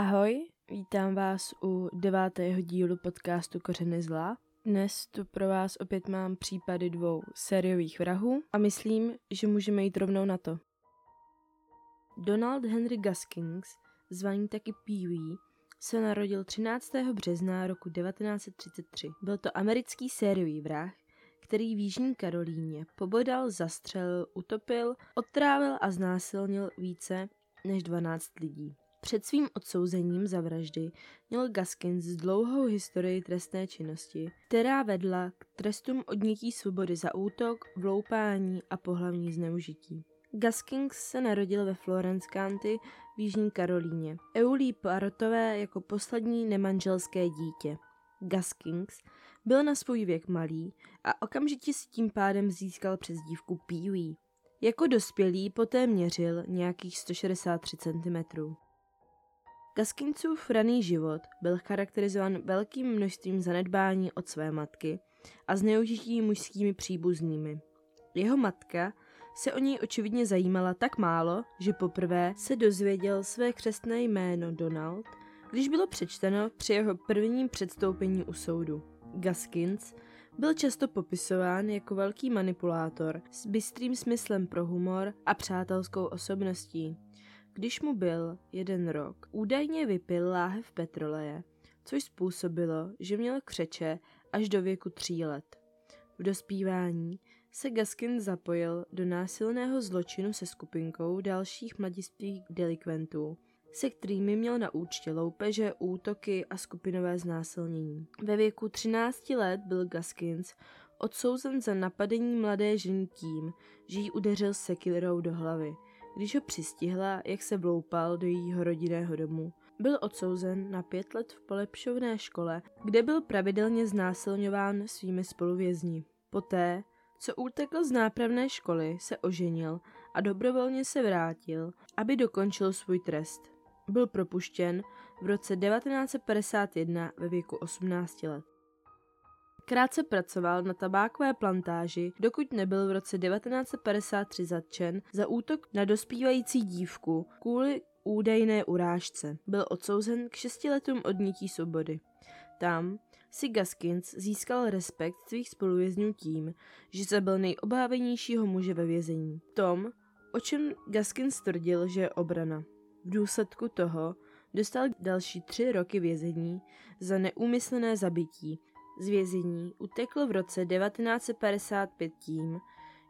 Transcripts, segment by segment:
Ahoj, vítám vás u devátého dílu podcastu Kořeny zla. Dnes tu pro vás opět mám případy dvou sériových vrahů a myslím, že můžeme jít rovnou na to. Donald Henry Gaskins, zvaný taky Pee se narodil 13. března roku 1933. Byl to americký sériový vrah, který v Jižní Karolíně pobodal, zastřelil, utopil, odtrávil a znásilnil více než 12 lidí. Před svým odsouzením za vraždy měl Gaskins dlouhou historii trestné činnosti, která vedla k trestům odnětí svobody za útok, vloupání a pohlavní zneužití. Gaskins se narodil ve Florence County v Jižní Karolíně. Eulí Parotové jako poslední nemanželské dítě. Gaskins byl na svůj věk malý a okamžitě s tím pádem získal přezdívku Pee Jako dospělý poté měřil nějakých 163 cm. Gaskincův raný život byl charakterizován velkým množstvím zanedbání od své matky a zneužití mužskými příbuznými. Jeho matka se o něj očividně zajímala tak málo, že poprvé se dozvěděl své křestné jméno Donald, když bylo přečteno při jeho prvním předstoupení u soudu. Gaskins byl často popisován jako velký manipulátor s bystrým smyslem pro humor a přátelskou osobností. Když mu byl jeden rok, údajně vypil láhev petroleje, což způsobilo, že měl křeče až do věku tří let. V dospívání se Gaskin zapojil do násilného zločinu se skupinkou dalších mladistvých delikventů, se kterými měl na účtě loupeže, útoky a skupinové znásilnění. Ve věku 13 let byl Gaskins odsouzen za napadení mladé ženy tím, že jí udeřil sekirou do hlavy – když ho přistihla, jak se vloupal do jejího rodinného domu, byl odsouzen na pět let v polepšovné škole, kde byl pravidelně znásilňován svými spoluvězni. Poté, co utekl z nápravné školy, se oženil a dobrovolně se vrátil, aby dokončil svůj trest. Byl propuštěn v roce 1951 ve věku 18 let. Krátce pracoval na tabákové plantáži, dokud nebyl v roce 1953 zatčen za útok na dospívající dívku kvůli údajné urážce. Byl odsouzen k šesti letům odnětí svobody. Tam si Gaskins získal respekt svých spoluvězňů tím, že zabil nejobávenějšího muže ve vězení. Tom, o čem Gaskins tvrdil, že je obrana. V důsledku toho dostal další tři roky vězení za neúmyslné zabití z vězení utekl v roce 1955 tím,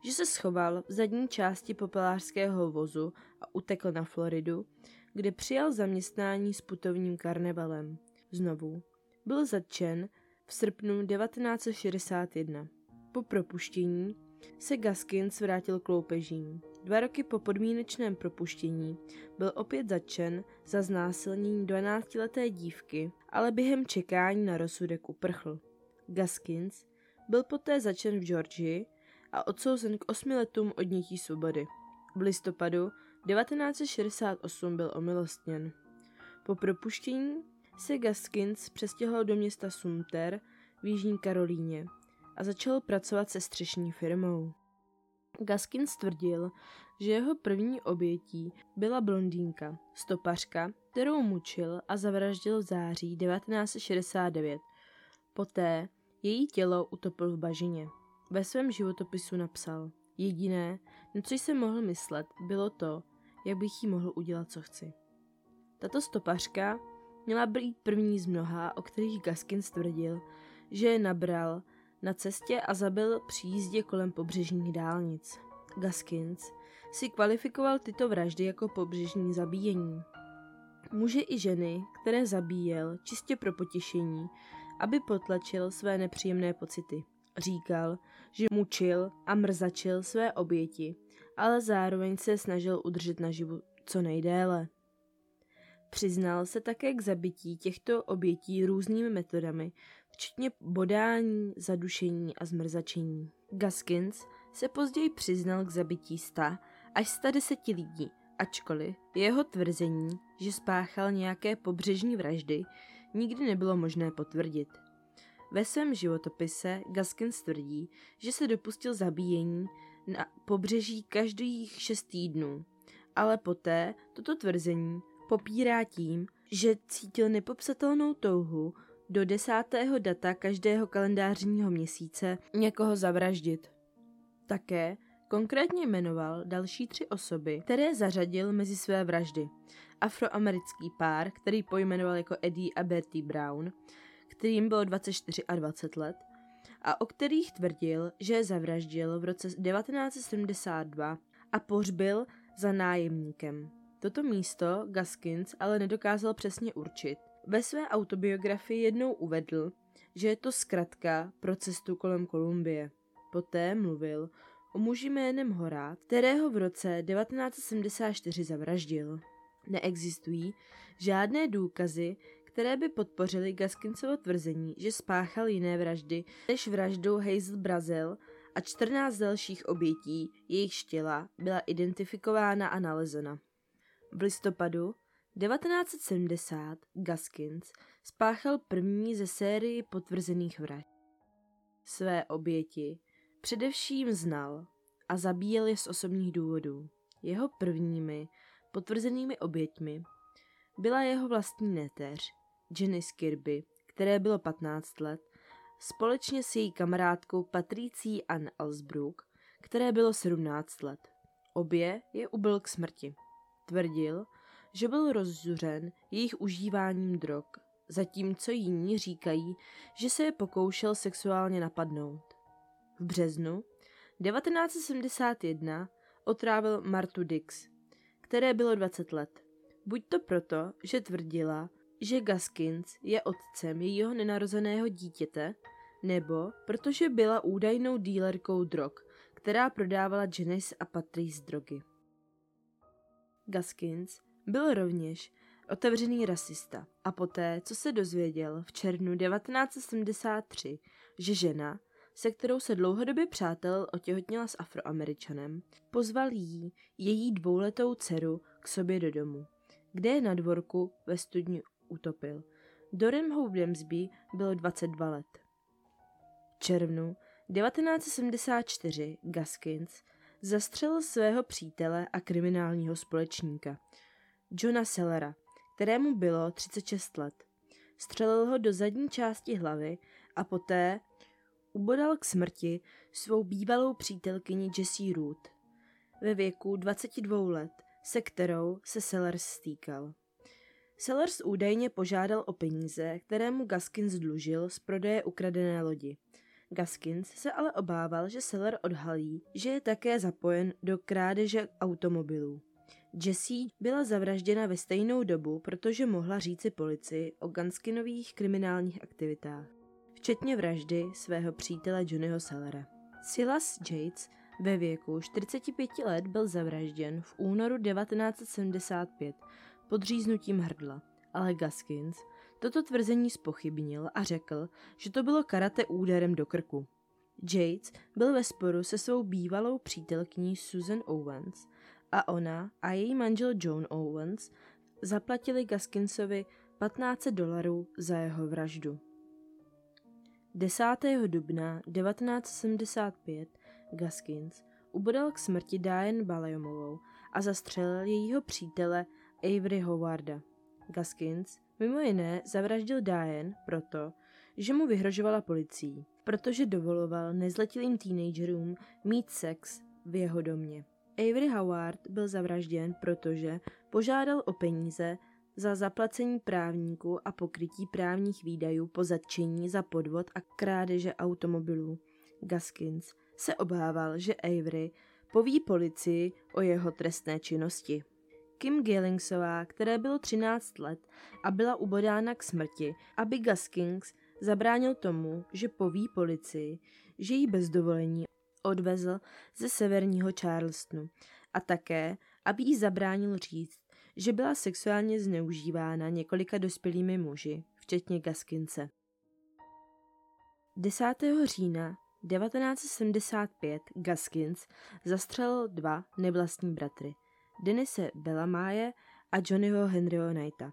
že se schoval v zadní části popelářského vozu a utekl na Floridu, kde přijal zaměstnání s putovním karnevalem. Znovu byl zatčen v srpnu 1961. Po propuštění se Gaskins vrátil k loupežím. Dva roky po podmínečném propuštění byl opět zatčen za znásilnění 12-leté dívky, ale během čekání na rozsudek uprchl. Gaskins byl poté začen v Georgii a odsouzen k osmi letům odnětí svobody. V listopadu 1968 byl omilostněn. Po propuštění se Gaskins přestěhoval do města Sumter v Jižní Karolíně a začal pracovat se střešní firmou. Gaskins tvrdil, že jeho první obětí byla blondýnka, stopařka, kterou mučil a zavraždil v září 1969. Poté její tělo utopil v bažině. Ve svém životopisu napsal, jediné, na co jsem mohl myslet, bylo to, jak bych jí mohl udělat, co chci. Tato stopařka měla být první z mnoha, o kterých Gaskins tvrdil, že je nabral na cestě a zabil při jízdě kolem pobřežních dálnic. Gaskins si kvalifikoval tyto vraždy jako pobřežní zabíjení. Muže i ženy, které zabíjel čistě pro potěšení, aby potlačil své nepříjemné pocity. Říkal, že mučil a mrzačil své oběti, ale zároveň se snažil udržet naživu co nejdéle. Přiznal se také k zabití těchto obětí různými metodami, včetně bodání, zadušení a zmrzačení. Gaskins se později přiznal k zabití 100 až 110 lidí, ačkoliv jeho tvrzení, že spáchal nějaké pobřežní vraždy, nikdy nebylo možné potvrdit. Ve svém životopise Gaskins tvrdí, že se dopustil zabíjení na pobřeží každých šest týdnů, ale poté toto tvrzení popírá tím, že cítil nepopsatelnou touhu do desátého data každého kalendářního měsíce někoho zavraždit. Také konkrétně jmenoval další tři osoby, které zařadil mezi své vraždy. Afroamerický pár, který pojmenoval jako Eddie a Bertie Brown, kterým bylo 24 a 20 let, a o kterých tvrdil, že je zavraždil v roce 1972 a pohřbil za nájemníkem. Toto místo Gaskins ale nedokázal přesně určit. Ve své autobiografii jednou uvedl, že je to zkratka pro cestu kolem Kolumbie. Poté mluvil o muži jménem Horát, kterého v roce 1974 zavraždil. Neexistují žádné důkazy, které by podpořily Gaskinsovo tvrzení, že spáchal jiné vraždy než vraždu Hazel Brazil a 14 dalších obětí, jejich těla byla identifikována a nalezena. V listopadu 1970 Gaskins spáchal první ze sérii potvrzených vražd. Své oběti především znal a zabíjel je z osobních důvodů. Jeho prvními potvrzenými oběťmi byla jeho vlastní neteř, Jenny Skirby, které bylo 15 let, společně s její kamarádkou Patricí Ann Alsbrook, které bylo 17 let. Obě je ubil k smrti. Tvrdil, že byl rozzuřen jejich užíváním drog, zatímco jiní říkají, že se je pokoušel sexuálně napadnout. V březnu 1971 otrávil Martu Dix, které bylo 20 let. Buď to proto, že tvrdila, že Gaskins je otcem jejího nenarozeného dítěte, nebo protože byla údajnou dílerkou drog, která prodávala Janice a Patrice drogy. Gaskins byl rovněž otevřený rasista a poté, co se dozvěděl v červnu 1973, že žena, se kterou se dlouhodobě přátel otěhotněla s afroameričanem, pozval jí, její dvouletou dceru, k sobě do domu, kde je na dvorku ve studni utopil. Dorem Houdemsby bylo 22 let. V červnu 1974 Gaskins zastřelil svého přítele a kriminálního společníka, Johna Sellera, kterému bylo 36 let. Střelil ho do zadní části hlavy a poté ubodal k smrti svou bývalou přítelkyni Jessie Root ve věku 22 let, se kterou se Sellers stýkal. Sellers údajně požádal o peníze, které mu Gaskins dlužil z prodeje ukradené lodi. Gaskins se ale obával, že Seller odhalí, že je také zapojen do krádeže automobilů. Jessie byla zavražděna ve stejnou dobu, protože mohla říci policii o Gaskinových kriminálních aktivitách, včetně vraždy svého přítele Johnnyho Sellera. Silas Yates ve věku 45 let byl zavražděn v únoru 1975 podříznutím hrdla, ale Gaskins toto tvrzení spochybnil a řekl, že to bylo karate úderem do krku. Yates byl ve sporu se svou bývalou přítelkyní Susan Owens a ona a její manžel John Owens zaplatili Gaskinsovi 15 dolarů za jeho vraždu. 10. dubna 1975 Gaskins ubodal k smrti Diane Balajomovou a zastřelil jejího přítele Avery Howarda. Gaskins mimo jiné zavraždil Diane proto, že mu vyhrožovala policií, protože dovoloval nezletilým teenagerům mít sex v jeho domě. Avery Howard byl zavražděn, protože požádal o peníze za zaplacení právníků a pokrytí právních výdajů po zatčení za podvod a krádeže automobilů. Gaskins se obával, že Avery poví policii o jeho trestné činnosti. Kim Gillingsová, které bylo 13 let a byla ubodána k smrti, aby Gaskins zabránil tomu, že poví policii, že jí bez dovolení odvezl ze severního Charlestonu a také, aby jí zabránil říct, že byla sexuálně zneužívána několika dospělými muži, včetně Gaskince. 10. října 1975 Gaskins zastřelil dva nevlastní bratry, Denise Belamáje a Johnnyho Henryho Knighta.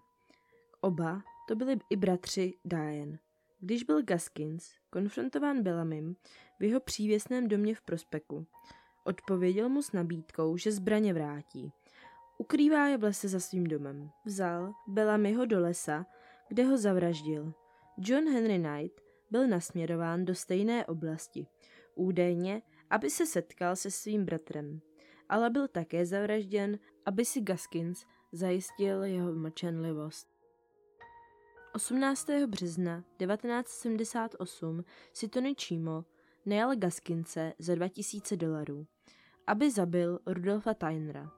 Oba to byli i bratři Diane. Když byl Gaskins konfrontován Bellamim v jeho přívěsném domě v Prospeku, odpověděl mu s nabídkou, že zbraně vrátí. Ukrývá je v lese za svým domem. Vzal Bellamyho do lesa, kde ho zavraždil. John Henry Knight byl nasměrován do stejné oblasti, údajně, aby se setkal se svým bratrem, ale byl také zavražděn, aby si Gaskins zajistil jeho mlčenlivost. 18. března 1978 si Tony Chimo najal Gaskince za 2000 dolarů, aby zabil Rudolfa Tynera.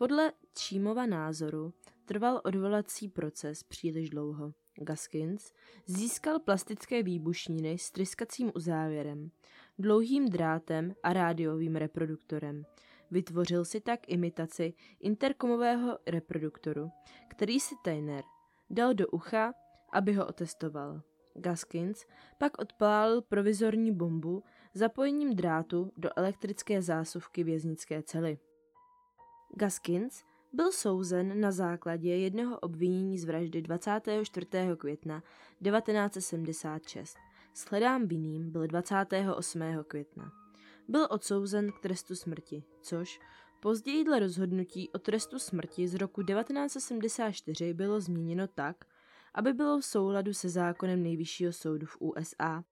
Podle Čímova názoru trval odvolací proces příliš dlouho. Gaskins získal plastické výbušniny s tryskacím uzávěrem, dlouhým drátem a rádiovým reproduktorem. Vytvořil si tak imitaci interkomového reproduktoru, který si Tyner dal do ucha, aby ho otestoval. Gaskins pak odpálil provizorní bombu zapojením drátu do elektrické zásuvky věznické cely. Gaskins byl souzen na základě jednoho obvinění z vraždy 24. května 1976. Shledán vinným byl 28. května. Byl odsouzen k trestu smrti, což později dle rozhodnutí o trestu smrti z roku 1974 bylo změněno tak, aby bylo v souladu se zákonem nejvyššího soudu v USA.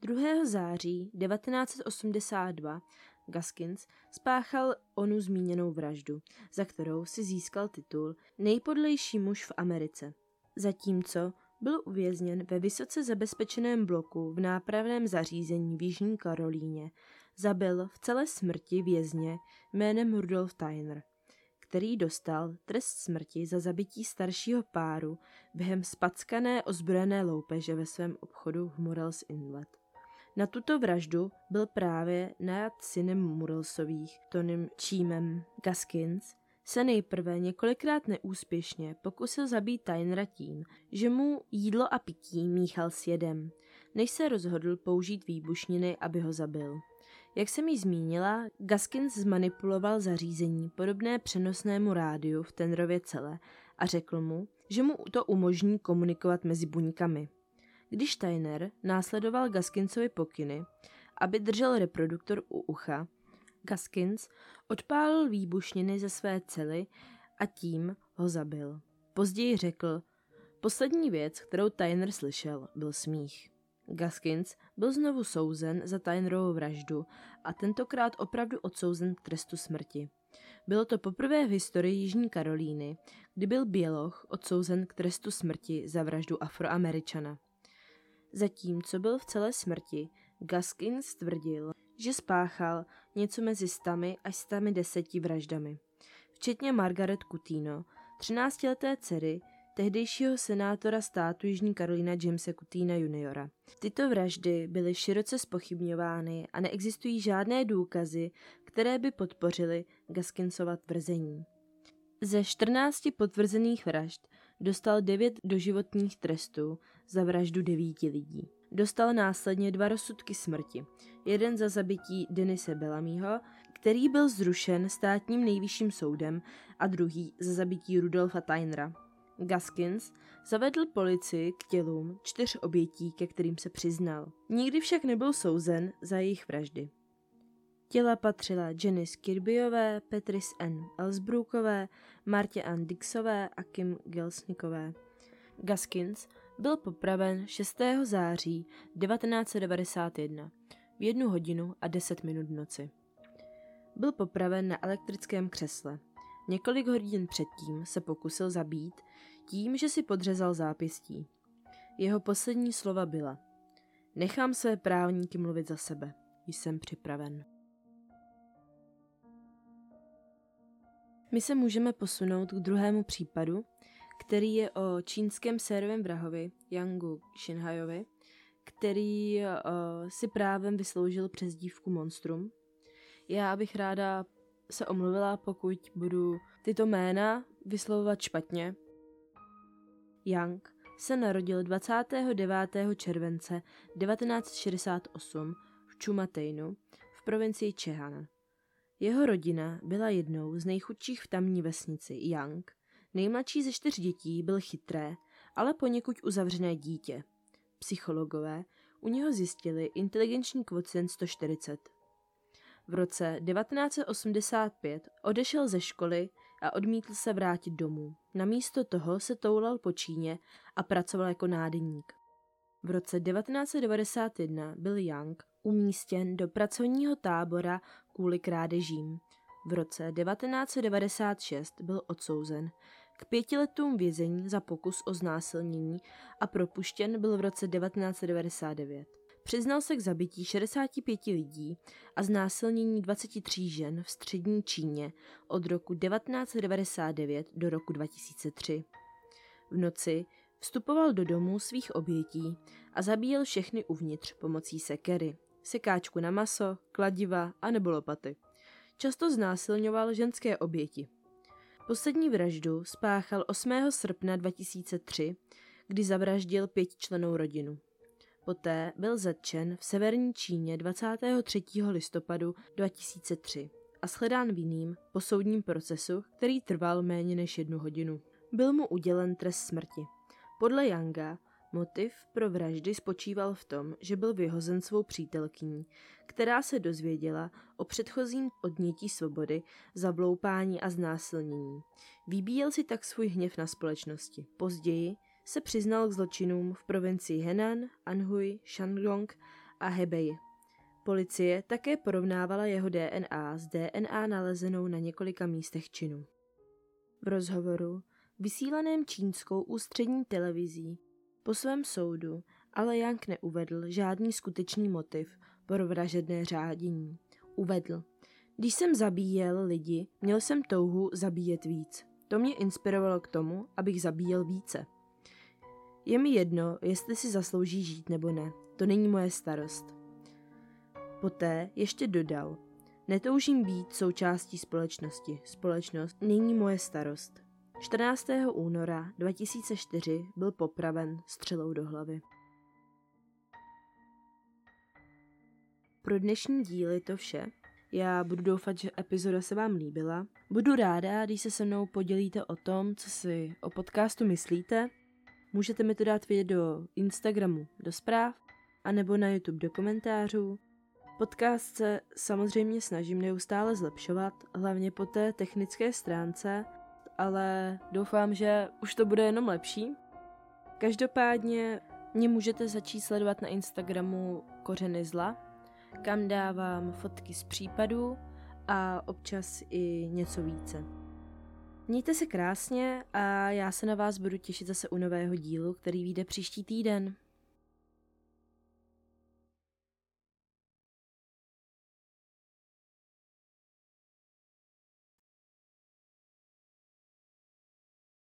2. září 1982 Gaskins spáchal onu zmíněnou vraždu, za kterou si získal titul nejpodlejší muž v Americe. Zatímco byl uvězněn ve vysoce zabezpečeném bloku v nápravném zařízení v Jižní Karolíně, zabil v celé smrti vězně jménem Rudolf Tyner, který dostal trest smrti za zabití staršího páru během spackané ozbrojené loupeže ve svém obchodu v Morels Inlet. Na tuto vraždu byl právě najat synem Murelsových, Tonym Čímem Gaskins, se nejprve několikrát neúspěšně pokusil zabít Tynera tím, že mu jídlo a pití míchal s jedem, než se rozhodl použít výbušniny, aby ho zabil. Jak jsem ji zmínila, Gaskins zmanipuloval zařízení podobné přenosnému rádiu v Tenrově celé a řekl mu, že mu to umožní komunikovat mezi buňkami. Když Tyner následoval Gaskinsovi pokyny, aby držel reproduktor u ucha, Gaskins odpálil výbušniny ze své cely a tím ho zabil. Později řekl, poslední věc, kterou Tyner slyšel, byl smích. Gaskins byl znovu souzen za Tynerovou vraždu a tentokrát opravdu odsouzen k trestu smrti. Bylo to poprvé v historii Jižní Karolíny, kdy byl Běloch odsouzen k trestu smrti za vraždu Afroameričana. Zatímco byl v celé smrti, Gaskins tvrdil, že spáchal něco mezi stami až stami deseti vraždami, včetně Margaret Cutino, 13-leté dcery tehdejšího senátora státu Jižní Karolina Jamesa Cutina juniora. Tyto vraždy byly široce spochybňovány a neexistují žádné důkazy, které by podpořily Gaskinsova tvrzení. Ze 14 potvrzených vražd dostal 9 doživotních trestů za vraždu devíti lidí. Dostal následně dva rozsudky smrti. Jeden za zabití Denise Bellamyho, který byl zrušen státním nejvyšším soudem, a druhý za zabití Rudolfa Tynera. Gaskins zavedl policii k tělům čtyř obětí, ke kterým se přiznal. Nikdy však nebyl souzen za jejich vraždy. Těla patřila Jenny Skirbyové, Petris N. Elsbrookové, Martě Ann Dixové a Kim Gelsnikové. Gaskins byl popraven 6. září 1991 v jednu hodinu a 10 minut v noci. Byl popraven na elektrickém křesle. Několik hodin předtím se pokusil zabít tím, že si podřezal zápěstí. Jeho poslední slova byla Nechám své právníky mluvit za sebe. Jsem připraven. My se můžeme posunout k druhému případu, který je o čínském sérovém vrahovi Yangu Shinhajovi, který uh, si právem vysloužil přes dívku Monstrum. Já bych ráda se omluvila, pokud budu tyto jména vyslovovat špatně. Yang se narodil 29. července 1968 v Chumatejnu v provincii Čehan. Jeho rodina byla jednou z nejchudších v tamní vesnici Yang. Nejmladší ze čtyř dětí byl chytré, ale poněkud uzavřené dítě. Psychologové u něho zjistili inteligenční kvocient 140. V roce 1985 odešel ze školy a odmítl se vrátit domů. Namísto toho se toulal po Číně a pracoval jako nádeník. V roce 1991 byl Young umístěn do pracovního tábora kvůli krádežím. V roce 1996 byl odsouzen k pěti letům vězení za pokus o znásilnění a propuštěn byl v roce 1999. Přiznal se k zabití 65 lidí a znásilnění 23 žen v střední Číně od roku 1999 do roku 2003. V noci vstupoval do domů svých obětí a zabíjel všechny uvnitř pomocí sekery, sekáčku na maso, kladiva a nebo lopaty. Často znásilňoval ženské oběti. Poslední vraždu spáchal 8. srpna 2003, kdy zavraždil pětičlenou rodinu. Poté byl zatčen v severní Číně 23. listopadu 2003 a shledán vinným po soudním procesu, který trval méně než jednu hodinu. Byl mu udělen trest smrti. Podle Yanga motiv pro vraždy spočíval v tom, že byl vyhozen svou přítelkyní, která se dozvěděla o předchozím odnětí svobody, zabloupání a znásilnění. Vybíjel si tak svůj hněv na společnosti. Později se přiznal k zločinům v provincii Henan, Anhui, Shandong a Hebei. Policie také porovnávala jeho DNA s DNA nalezenou na několika místech činu. V rozhovoru, vysílaném čínskou ústřední televizí, po svém soudu ale Yang neuvedl žádný skutečný motiv pro vražedné řádění. Uvedl, když jsem zabíjel lidi, měl jsem touhu zabíjet víc. To mě inspirovalo k tomu, abych zabíjel více. Je mi jedno, jestli si zaslouží žít nebo ne. To není moje starost. Poté ještě dodal, netoužím být součástí společnosti. Společnost není moje starost. 14. února 2004 byl popraven střelou do hlavy. Pro dnešní díl je to vše. Já budu doufat, že epizoda se vám líbila. Budu ráda, když se se mnou podělíte o tom, co si o podcastu myslíte Můžete mi to dát vědět do Instagramu, do zpráv, anebo na YouTube do komentářů. Podcast se samozřejmě snažím neustále zlepšovat, hlavně po té technické stránce, ale doufám, že už to bude jenom lepší. Každopádně mě můžete začít sledovat na Instagramu Kořeny zla, kam dávám fotky z případů a občas i něco více. Mějte se krásně a já se na vás budu těšit zase u nového dílu, který vyjde příští týden.